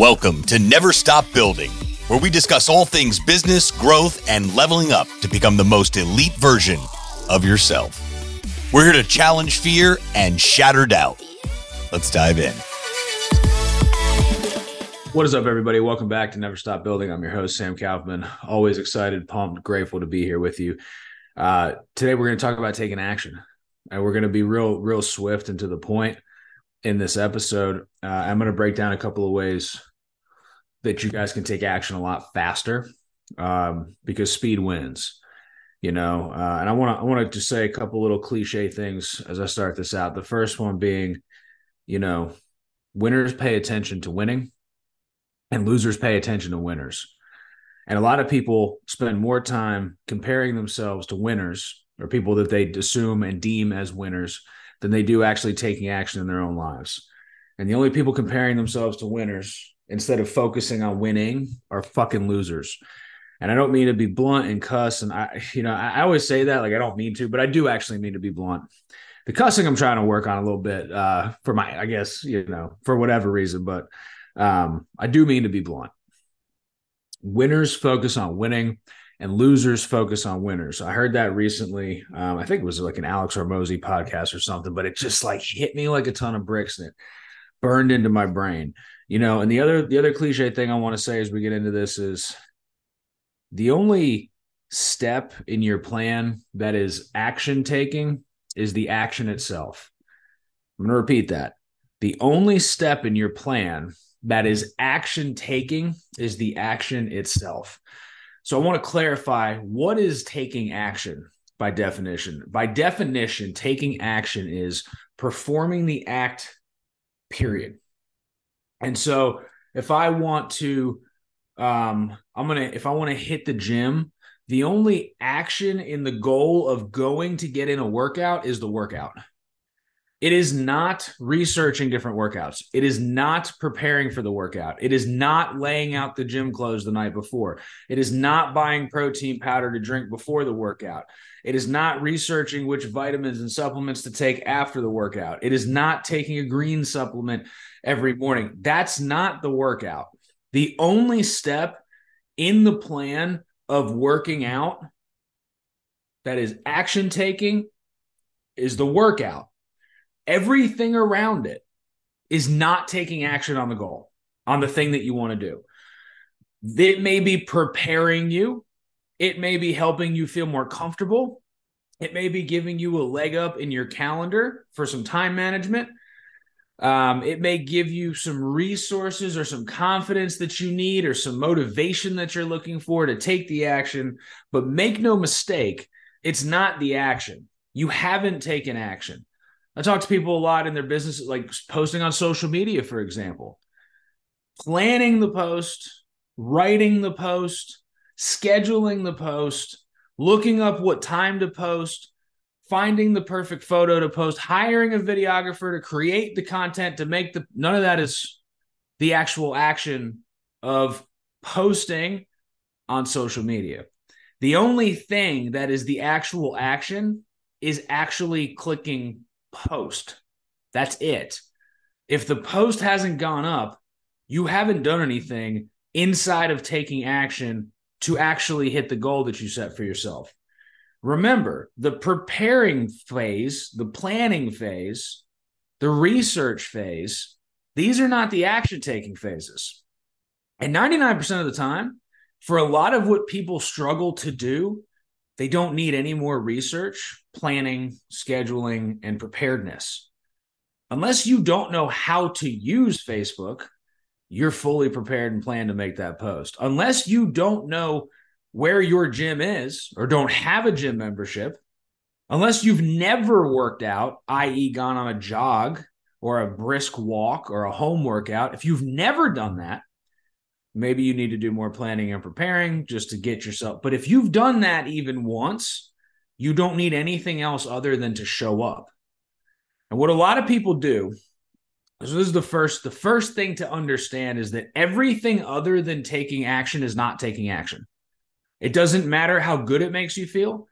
Welcome to Never Stop Building, where we discuss all things business, growth, and leveling up to become the most elite version of yourself. We're here to challenge fear and shatter doubt. Let's dive in. What is up, everybody? Welcome back to Never Stop Building. I'm your host, Sam Kaufman. Always excited, pumped, grateful to be here with you. Uh, today, we're going to talk about taking action, and we're going to be real, real swift and to the point in this episode. Uh, I'm going to break down a couple of ways that you guys can take action a lot faster um, because speed wins. You know, uh, and I want to I want to just say a couple little cliche things as I start this out. The first one being, you know, winners pay attention to winning, and losers pay attention to winners. And a lot of people spend more time comparing themselves to winners or people that they assume and deem as winners than they do actually taking action in their own lives. And the only people comparing themselves to winners instead of focusing on winning are fucking losers. And I don't mean to be blunt and cuss. And I, you know, I, always say that like I don't mean to, but I do actually mean to be blunt. The cussing I'm trying to work on a little bit uh, for my, I guess, you know, for whatever reason, but um, I do mean to be blunt. Winners focus on winning and losers focus on winners. I heard that recently. Um, I think it was like an Alex Hormozi podcast or something, but it just like hit me like a ton of bricks and it burned into my brain. You know, and the other the other cliche thing I want to say as we get into this is the only step in your plan that is action taking is the action itself. I'm going to repeat that. The only step in your plan that is action taking is the action itself. So I want to clarify what is taking action by definition. By definition, taking action is performing the act, period. And so if I want to, um, I'm going to, if I want to hit the gym, the only action in the goal of going to get in a workout is the workout. It is not researching different workouts. It is not preparing for the workout. It is not laying out the gym clothes the night before. It is not buying protein powder to drink before the workout. It is not researching which vitamins and supplements to take after the workout. It is not taking a green supplement every morning. That's not the workout. The only step in the plan of working out that is action taking is the workout everything around it is not taking action on the goal, on the thing that you want to do. It may be preparing you, it may be helping you feel more comfortable, it may be giving you a leg up in your calendar for some time management. Um, it may give you some resources or some confidence that you need or some motivation that you're looking for to take the action. But make no mistake, it's not the action. You haven't taken action. I talk to people a lot in their business, like posting on social media, for example, planning the post, writing the post, scheduling the post, looking up what time to post, finding the perfect photo to post, hiring a videographer to create the content to make the none of that is the actual action of posting on social media. The only thing that is the actual action is actually clicking post. That's it. If the post hasn't gone up, you haven't done anything inside of taking action to actually hit the goal that you set for yourself. Remember, the preparing phase, the planning phase, the research phase, these are not the action taking phases. And 99% of the time, for a lot of what people struggle to do, they don't need any more research, planning, scheduling, and preparedness. Unless you don't know how to use Facebook, you're fully prepared and plan to make that post. Unless you don't know where your gym is or don't have a gym membership, unless you've never worked out, i.e., gone on a jog or a brisk walk or a home workout, if you've never done that, maybe you need to do more planning and preparing just to get yourself. But if you've done that even once, you don't need anything else other than to show up. And what a lot of people do, so this is the first the first thing to understand is that everything other than taking action is not taking action. It doesn't matter how good it makes you feel.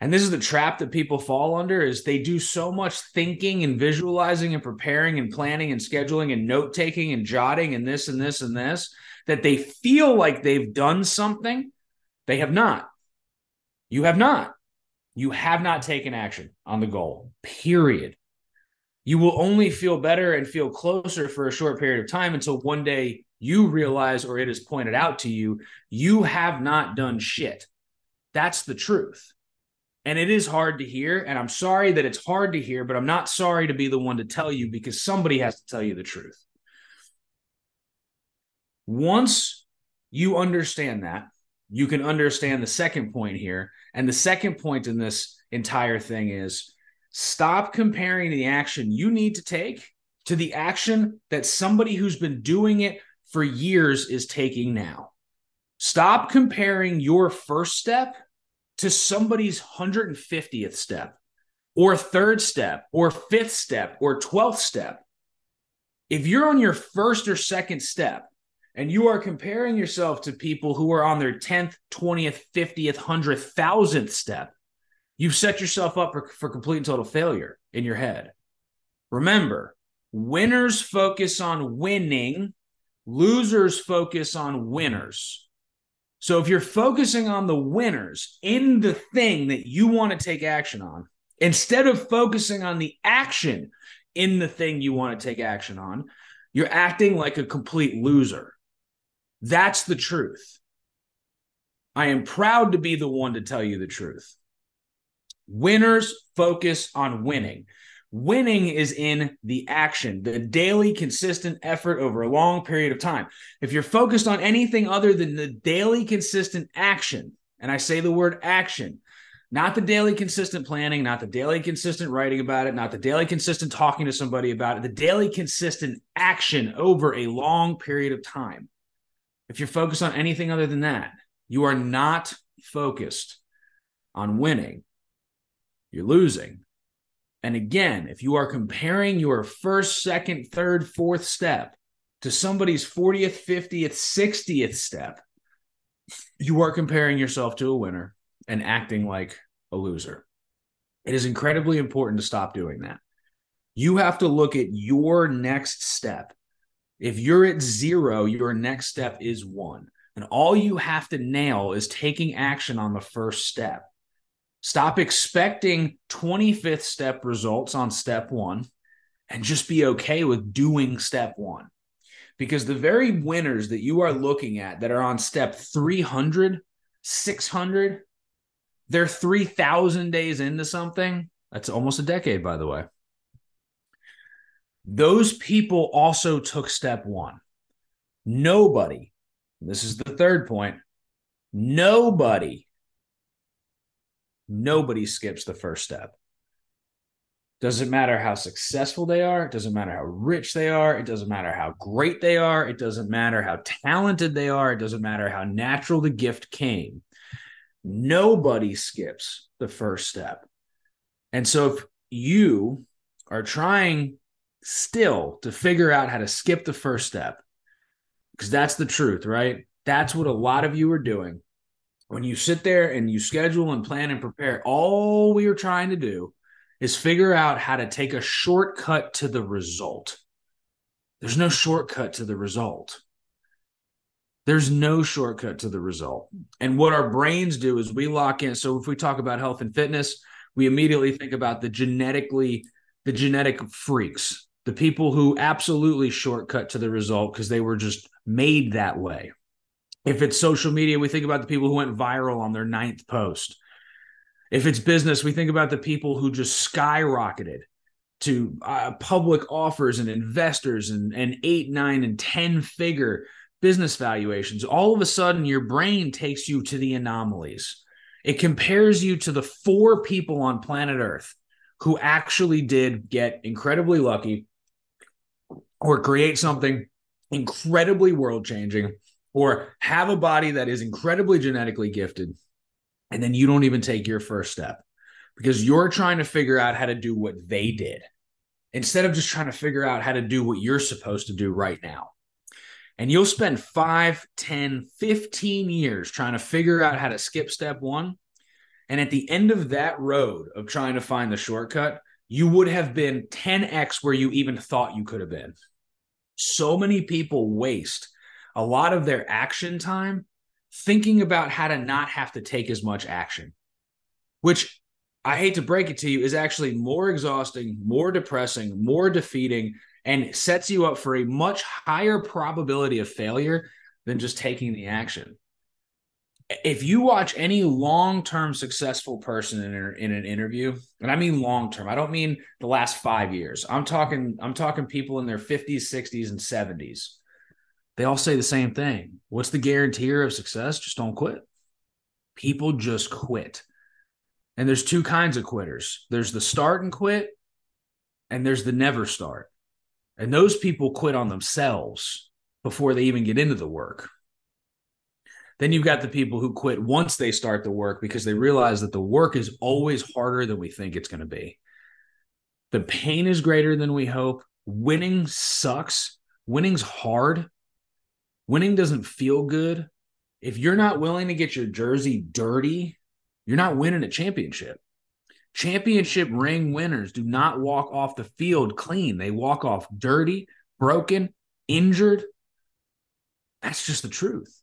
And this is the trap that people fall under is they do so much thinking and visualizing and preparing and planning and scheduling and note taking and jotting and this and this and this that they feel like they've done something. They have not. You have not. You have not taken action on the goal, period. You will only feel better and feel closer for a short period of time until one day you realize or it is pointed out to you, you have not done shit. That's the truth. And it is hard to hear. And I'm sorry that it's hard to hear, but I'm not sorry to be the one to tell you because somebody has to tell you the truth. Once you understand that, you can understand the second point here. And the second point in this entire thing is stop comparing the action you need to take to the action that somebody who's been doing it for years is taking now. Stop comparing your first step to somebody's 150th step or third step or fifth step or 12th step. If you're on your first or second step and you are comparing yourself to people who are on their 10th, 20th, 50th, 100th, 1000th step, you've set yourself up for, for complete and total failure in your head. Remember, winners focus on winning, losers focus on winners. So if you're focusing on the winners in the thing that you want to take action on, instead of focusing on the action in the thing you want to take action on, you're acting like a complete loser. That's the truth. I am proud to be the one to tell you the truth. Winners focus on winning. Winning is in the action, the daily consistent effort over a long period of time. If you're focused on anything other than the daily consistent action, and I say the word action, not the daily consistent planning, not the daily consistent writing about it, not the daily consistent talking to somebody about it, the daily consistent action over a long period of time. If you're focused on anything other than that, you are not focused on winning. You're losing. And again, if you are comparing your first, second, third, fourth step to somebody's 40th, 50th, 60th step, you are comparing yourself to a winner and acting like a loser. It is incredibly important to stop doing that. You have to look at your next step. If you're at zero, your next step is one. And all you have to nail is taking action on the first step. Stop expecting 25th step results on step one and just be okay with doing step one. Because the very winners that you are looking at that are on step 300, 600, they're 3,000 days into something. That's almost a decade, by the way. Those people also took step one. Nobody, this is the third point, nobody Nobody skips the first step. Doesn't matter how successful they are. It doesn't matter how rich they are. It doesn't matter how great they are. It doesn't matter how talented they are. It doesn't matter how natural the gift came. Nobody skips the first step. And so if you are trying still to figure out how to skip the first step, because that's the truth, right? That's what a lot of you are doing when you sit there and you schedule and plan and prepare, all we are trying to do is figure out how to take a shortcut to the result. There's no shortcut to the result. There's no shortcut to the result. And what our brains do is we lock in. So if we talk about health and fitness, we immediately think about the genetically, the genetic freaks, the people who absolutely shortcut to the result because they were just made that way. If it's social media, we think about the people who went viral on their ninth post. If it's business, we think about the people who just skyrocketed to uh, public offers and investors and, and eight, nine, and 10 figure business valuations. All of a sudden, your brain takes you to the anomalies. It compares you to the four people on planet Earth who actually did get incredibly lucky or create something incredibly world changing or have a body that is incredibly genetically gifted and then you don't even take your first step because you're trying to figure out how to do what they did instead of just trying to figure out how to do what you're supposed to do right now. And you'll spend 5, 10, 15 years trying to figure out how to skip step 1 And at the end of that road of trying to find the shortcut, you would have been 10x where you even thought you could have been. So many people waste a lot of their action time thinking about how to not have to take as much action, which I hate to break it to you is actually more exhausting, more depressing, more defeating, and sets you up for a much higher probability of failure than just taking the action. If you watch any long term successful person in, in an interview, and I mean long term, I don't mean the last five years. I'm talking, I'm talking people in their 50s, 60s, and 70s. They all say the same thing. What's the guarantee of success? Just don't quit. People just quit. And there's two kinds of quitters there's the start and quit, and there's the never start. And those people quit on themselves before they even get into the work. Then you've got the people who quit once they start the work because they realize that the work is always harder than we think it's going to be. The pain is greater than we hope. Winning sucks. Winning's hard. Winning doesn't feel good. If you're not willing to get your jersey dirty, you're not winning a championship. Championship ring winners do not walk off the field clean. They walk off dirty, broken, injured. That's just the truth.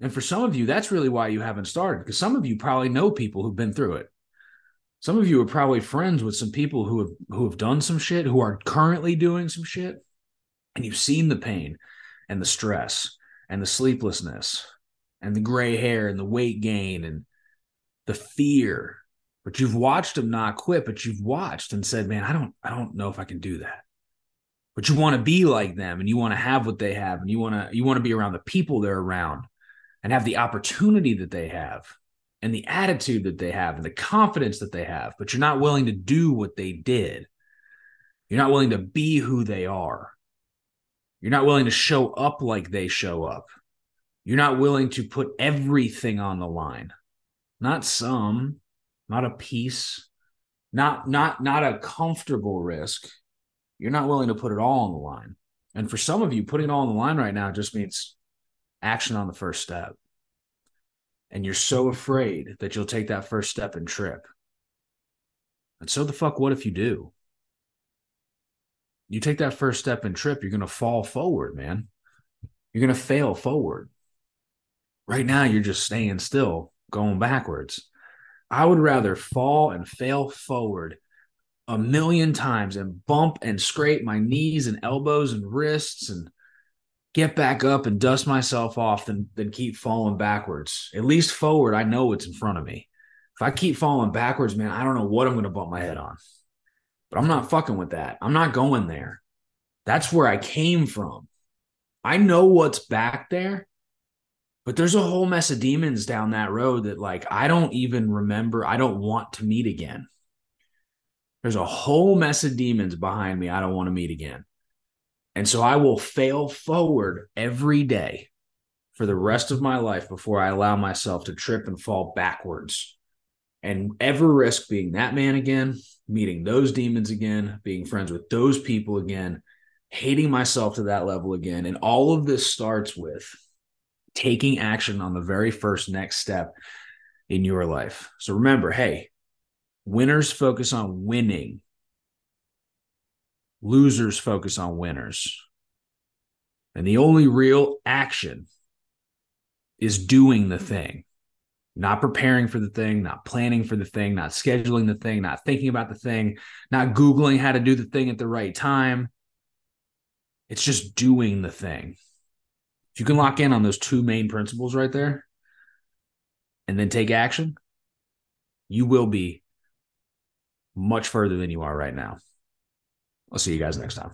And for some of you, that's really why you haven't started, because some of you probably know people who've been through it. Some of you are probably friends with some people who have who have done some shit, who are currently doing some shit, and you've seen the pain and the stress and the sleeplessness and the gray hair and the weight gain and the fear. But you've watched them not quit but you've watched and said man i don't i don't know if i can do that. But you want to be like them and you want to have what they have and you want to you want to be around the people they're around and have the opportunity that they have and the attitude that they have and the confidence that they have but you're not willing to do what they did. You're not willing to be who they are you're not willing to show up like they show up you're not willing to put everything on the line not some, not a piece, not not not a comfortable risk. You're not willing to put it all on the line. And for some of you, putting it all on the line right now just means action on the first step. And you're so afraid that you'll take that first step and trip. And so the fuck, what if you do? You take that first step and trip, you're going to fall forward, man. You're going to fail forward. Right now, you're just staying still going backwards. I would rather fall and fail forward a million times and bump and scrape my knees and elbows and wrists and get back up and dust myself off than, than keep falling backwards. At least forward, I know what's in front of me. If I keep falling backwards, man, I don't know what I'm going to bump my head on. But I'm not fucking with that. I'm not going there. That's where I came from. I know what's back there but there's a whole mess of demons down that road that like I don't even remember. I don't want to meet again. There's a whole mess of demons behind me I don't want to meet again. And so I will fail forward every day for the rest of my life before I allow myself to trip and fall backwards and ever risk being that man again, meeting those demons again, being friends with those people again, hating myself to that level again. And all of this starts with taking action on the very first next step in your life. So remember, hey, winners focus on winning, losers focus on winners. And the only real action is doing the thing, not preparing for the thing, not planning for the thing, not scheduling the thing, not thinking about the thing, not Googling how to do the thing at the right time. It's just doing the thing. If you can lock in on those two main principles right there and then take action, you will be much further than you are right now. I'll see you guys next time.